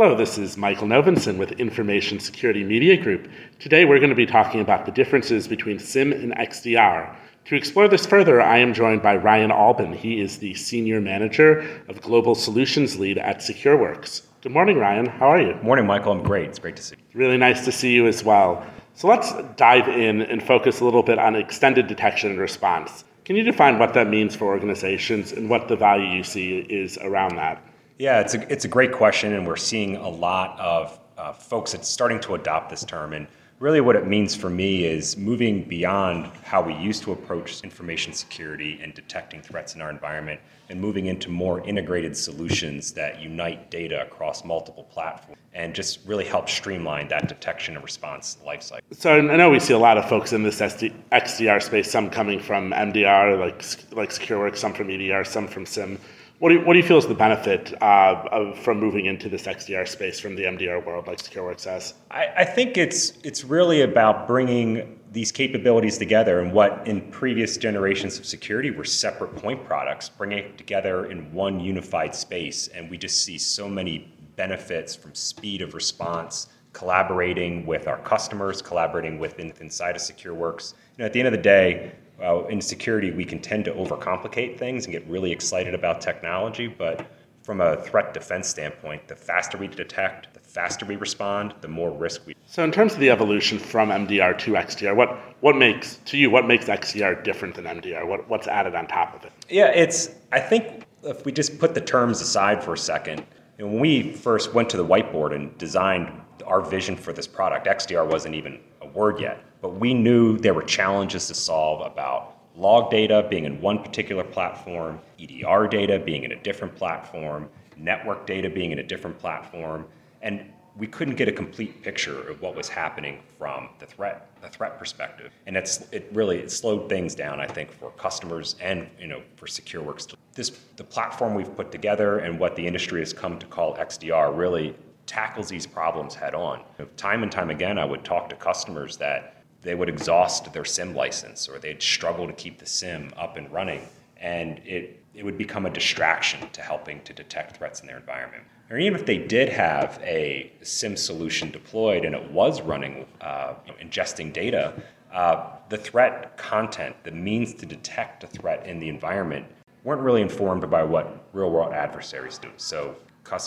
Hello, this is Michael Novinson with Information Security Media Group. Today we're going to be talking about the differences between SIEM and XDR. To explore this further, I am joined by Ryan Albin. He is the Senior Manager of Global Solutions Lead at SecureWorks. Good morning, Ryan. How are you? Morning, Michael. I'm great. It's great to see you. Really nice to see you as well. So let's dive in and focus a little bit on extended detection and response. Can you define what that means for organizations and what the value you see is around that? Yeah, it's a, it's a great question, and we're seeing a lot of uh, folks that's starting to adopt this term. And really, what it means for me is moving beyond how we used to approach information security and detecting threats in our environment and moving into more integrated solutions that unite data across multiple platforms and just really help streamline that detection and response lifecycle. So I know we see a lot of folks in this SD, XDR space, some coming from MDR, like like SecureWorks, some from EDR, some from SIEM. What do you, what do you feel is the benefit uh, of, from moving into this XDR space from the MDR world, like SecureWorks has? I, I think it's it's really about bringing these capabilities together and what in previous generations of security were separate point products, bringing it together in one unified space, and we just see so many benefits from speed of response, collaborating with our customers, collaborating with inside of SecureWorks. You know, at the end of the day, uh, in security, we can tend to overcomplicate things and get really excited about technology, but from a threat defense standpoint, the faster we detect, the faster we respond, the more risk we. So, in terms of the evolution from MDR to XDR, what what makes to you what makes XDR different than MDR? What what's added on top of it? Yeah, it's. I think if we just put the terms aside for a second, when we first went to the whiteboard and designed our vision for this product, XDR wasn't even a word yet. But we knew there were challenges to solve about log data being in one particular platform, EDR data being in a different platform, network data being in a different platform, and we couldn't get a complete picture of what was happening from the threat the threat perspective. And it's it really it slowed things down, I think, for customers and you know for SecureWorks. This the platform we've put together and what the industry has come to call XDR really tackles these problems head on. Time and time again, I would talk to customers that they would exhaust their SIEM license or they'd struggle to keep the SIEM up and running. And it, it would become a distraction to helping to detect threats in their environment. Or even if they did have a SIEM solution deployed and it was running, uh, you know, ingesting data, uh, the threat content, the means to detect a threat in the environment, weren't really informed by what real world adversaries do. So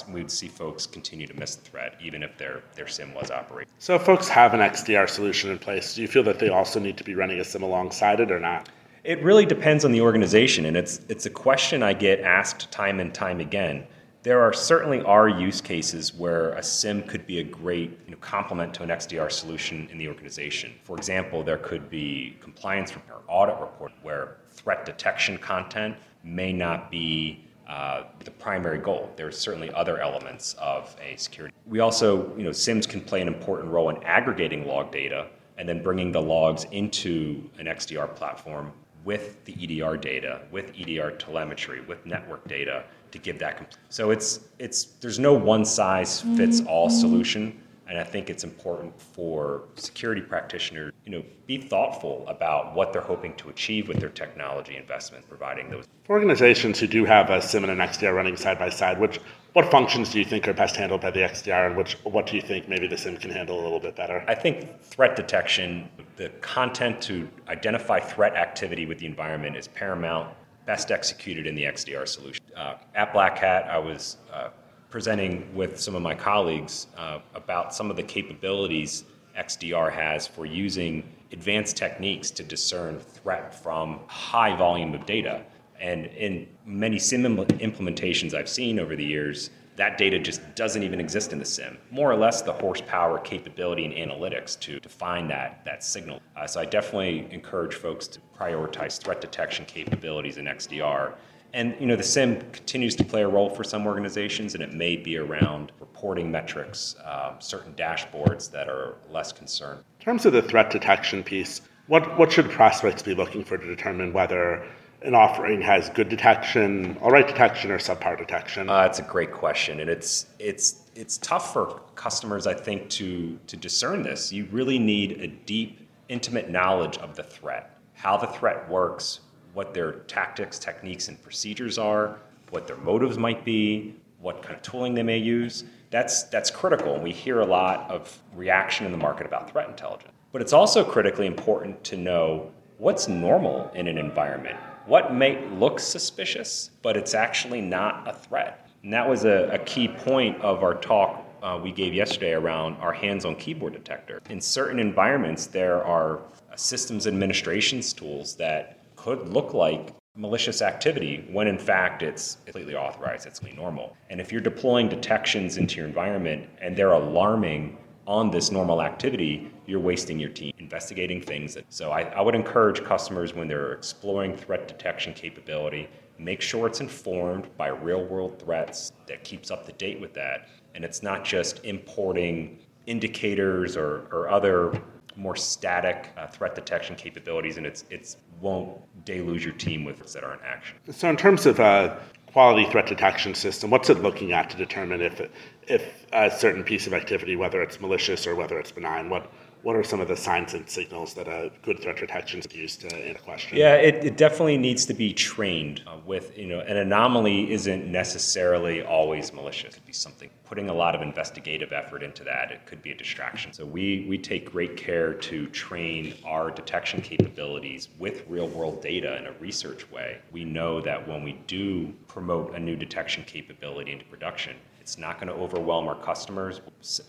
we'd see folks continue to miss the threat, even if their, their SIEM was operating. So, if folks have an XDR solution in place, do you feel that they also need to be running a SIEM alongside it or not? It really depends on the organization, and it's, it's a question I get asked time and time again. There are certainly are use cases where a SIEM could be a great you know, complement to an XDR solution in the organization. For example, there could be compliance or audit report where threat detection content may not be uh, the primary goal. There's certainly other elements of a security. We also, you know, SIEMs can play an important role in aggregating log data and then bringing the logs into an XDR platform with the EDR data, with EDR telemetry, with network data to give that. so it's it's there's no one size fits all mm-hmm. solution. And I think it's important for security practitioners, you know, be thoughtful about what they're hoping to achieve with their technology investment, providing those. For organizations who do have a SIEM and an XDR running side by side, which what functions do you think are best handled by the XDR, and which what do you think maybe the SIEM can handle a little bit better? I think threat detection, the content to identify threat activity with the environment is paramount, best executed in the XDR solution. Uh, at Black Hat, I was uh, presenting with some of my colleagues uh, about some of the capabilities XDR has for using advanced techniques to discern threat from high volume of data. And in many SIEM implementations I've seen over the years, that data just doesn't even exist in the SIEM More or less the horsepower, capability, and analytics to, to find that, that signal. Uh, so I definitely encourage folks to prioritize threat detection capabilities in XDR and you know, the SIEM continues to play a role for some organizations, and it may be around reporting metrics, uh, certain dashboards that are less concerned. In terms of the threat detection piece, what, what should prospects be looking for to determine whether an offering has good detection, all right detection, or subpar detection? Uh, that's a great question, and it's it's it's tough for customers, I think, to to discern this. You really need a deep, intimate knowledge of the threat, how the threat works, what their tactics, techniques, and procedures are, what their motives might be, what kind of tooling they may use. That's, that's critical. And we hear a lot of reaction in the market about threat intelligence. But it's also critically important to know what's normal in an environment. What may look suspicious, but it's actually not a threat. And that was a, a key point of our talk uh, we gave yesterday around our hands on keyboard detector. In certain environments, there are systems administrations tools that could look like malicious activity when in fact it's completely authorized, it's completely normal. And if you're deploying detections into your environment and they're alarming on this normal activity, you're wasting your team investigating things. That, so I, I would encourage customers when they're exploring threat detection capability, make sure it's informed by real world threats that keeps up to date with that. And it's not just importing indicators or, or other more static uh, threat detection capabilities, and it's it's won't deluge your team with threats that are in action. So, in terms of a quality threat detection system, what's it looking at to determine if if a certain piece of activity, whether it's malicious or whether it's benign, what what are some of the signs and signals that a good threat detection is used to answer question? Yeah, it, it definitely needs to be trained uh, with, you know, an anomaly isn't necessarily always malicious. It could be something, putting a lot of investigative effort into that, it could be a distraction. So we, we take great care to train our detection capabilities with real world data in a research way. We know that when we do promote a new detection capability into production, it's not going to overwhelm our customers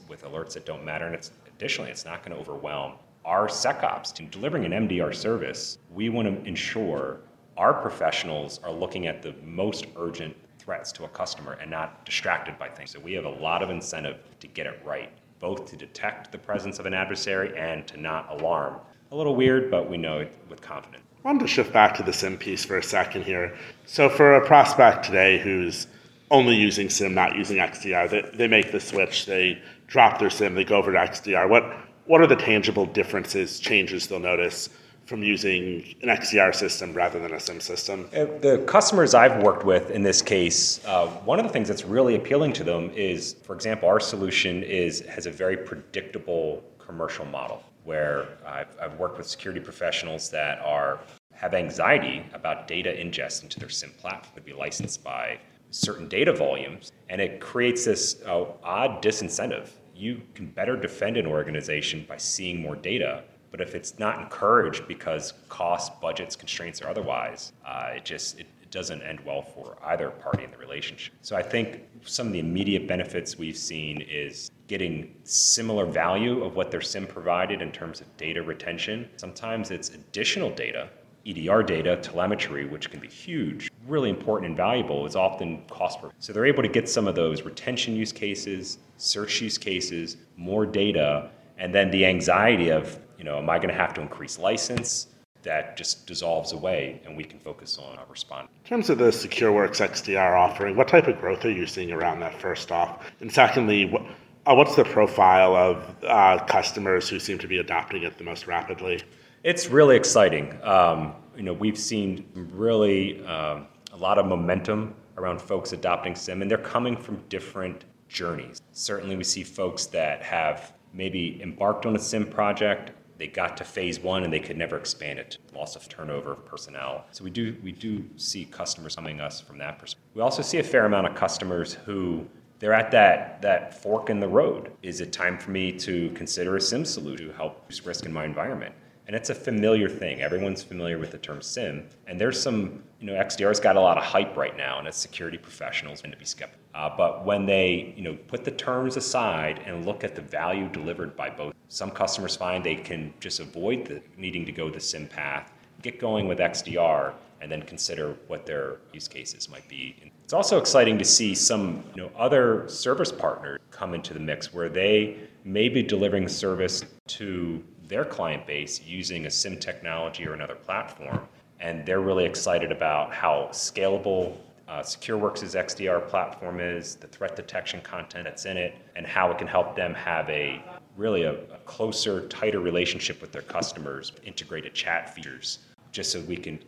with alerts that don't matter, and it's additionally, it's not going to overwhelm our SecOps team. Delivering an MDR service, we want to ensure our professionals are looking at the most urgent threats to a customer and not distracted by things. So we have a lot of incentive to get it right, both to detect the presence of an adversary and to not alarm. A little weird, but we know it with confidence. I wanted to shift back to the SIM piece for a second here. So for a prospect today who's only using SIEM, not using XDR. They, they make the switch, they drop their SIEM, they go over to XDR. What, what are the tangible differences, changes they'll notice from using an XDR system rather than a SIEM system? Uh, the customers I've worked with in this case, uh, one of the things that's really appealing to them is, for example, our solution is has a very predictable commercial model where I've, I've worked with security professionals that are have anxiety about data ingest into their SIEM platform would be licensed by certain data volumes, and it creates this uh, odd disincentive. You can better defend an organization by seeing more data, but if it's not encouraged because cost, budgets, constraints, or otherwise, uh, it just it, it doesn't end well for either party in the relationship. So I think some of the immediate benefits we've seen is getting similar value of what their SIEM provided in terms of data retention. Sometimes it's additional data EDR data, telemetry, which can be huge, really important and valuable, is often cost per. So they're able to get some of those retention use cases, search use cases, more data, and then the anxiety of, you know, am I going to have to increase license? That just dissolves away, and we can focus on our responding. In terms of the SecureWorks XDR offering, what type of growth are you seeing around that? First off, and secondly, what, uh, what's the profile of uh, customers who seem to be adopting it the most rapidly? It's really exciting. Um, you know, we've seen really um, a lot of momentum around folks adopting SIEM, and they're coming from different journeys. Certainly, we see folks that have maybe embarked on a SIEM project. They got to phase one and they could never expand it. Loss of turnover of personnel. So we do we do see customers coming us from that perspective. We also see a fair amount of customers who they're at that that fork in the road. Is it time for me to consider a SIEM solution to help reduce risk in my environment? And it's a familiar thing. Everyone's familiar with the term SIEM. And there's some, you know, XDR's got a lot of hype right now, and as security professionals tend to be skeptical. Uh, but when they, you know, put the terms aside and look at the value delivered by both, some customers find they can just avoid the, needing to go the SIEM path, get going with XDR, and then consider what their use cases might be. It's also exciting to see some you know, other service partners come into the mix where they may be delivering service to their client base using a SIEM technology or another platform. And they're really excited about how scalable uh, SecureWorks' XDR platform is, the threat detection content that's in it, and how it can help them have a really a, a closer, tighter relationship with their customers, integrated chat features, just so we can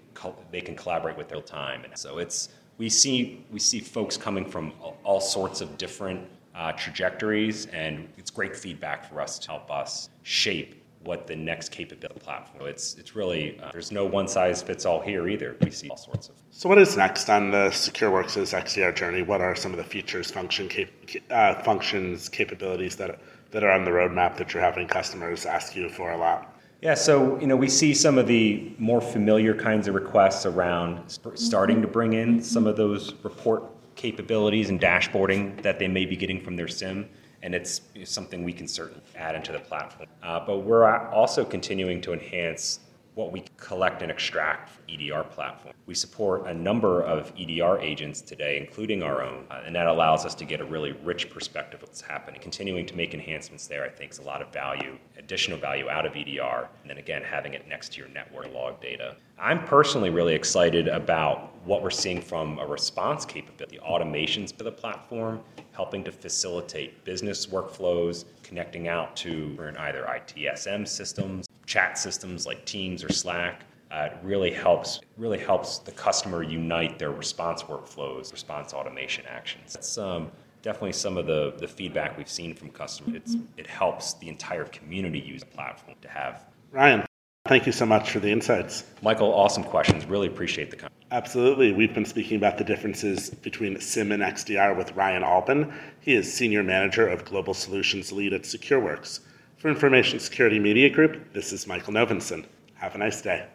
they can collaborate with their time. And so it's we see we see folks coming from all sorts of different uh, trajectories, and it's great feedback for us to help us shape what the next capability platform. It's it's really uh, there's no one size fits all here either. We see all sorts of. So what is next on the SecureWorks' XDR journey? What are some of the features, function, cap- uh, functions, capabilities that that are on the roadmap that you're having customers ask you for a lot? Yeah, so you know we see some of the more familiar kinds of requests around sp- starting to bring in some of those report capabilities and dashboarding that they may be getting from their SIEM, and it's something we can certainly add into the platform. Uh, but we're also continuing to enhance what we collect and extract from EDR platform. We support a number of EDR agents today, including our own, uh, and that allows us to get a really rich perspective of what's happening. Continuing to make enhancements there, I think, is a lot of value, additional value out of EDR, and then again, having it next to your network log data. I'm personally really excited about what we're seeing from a response capability, automations for the platform, helping to facilitate business workflows, connecting out to either ITSM systems, chat systems like Teams or Slack. Uh, it really helps really helps the customer unite their response workflows, response automation actions. That's um, definitely some of the, the feedback we've seen from customers. It's, it helps the entire community use the platform to have. Ryan, thank you so much for the insights. Michael, awesome questions. Really appreciate the. Absolutely. We've been speaking about the differences between SIEM and XDR with Ryan Albin. He is Senior Manager of Global Solutions Lead at SecureWorks. For Information Security Media Group, this is Michael Novinson. Have a nice day.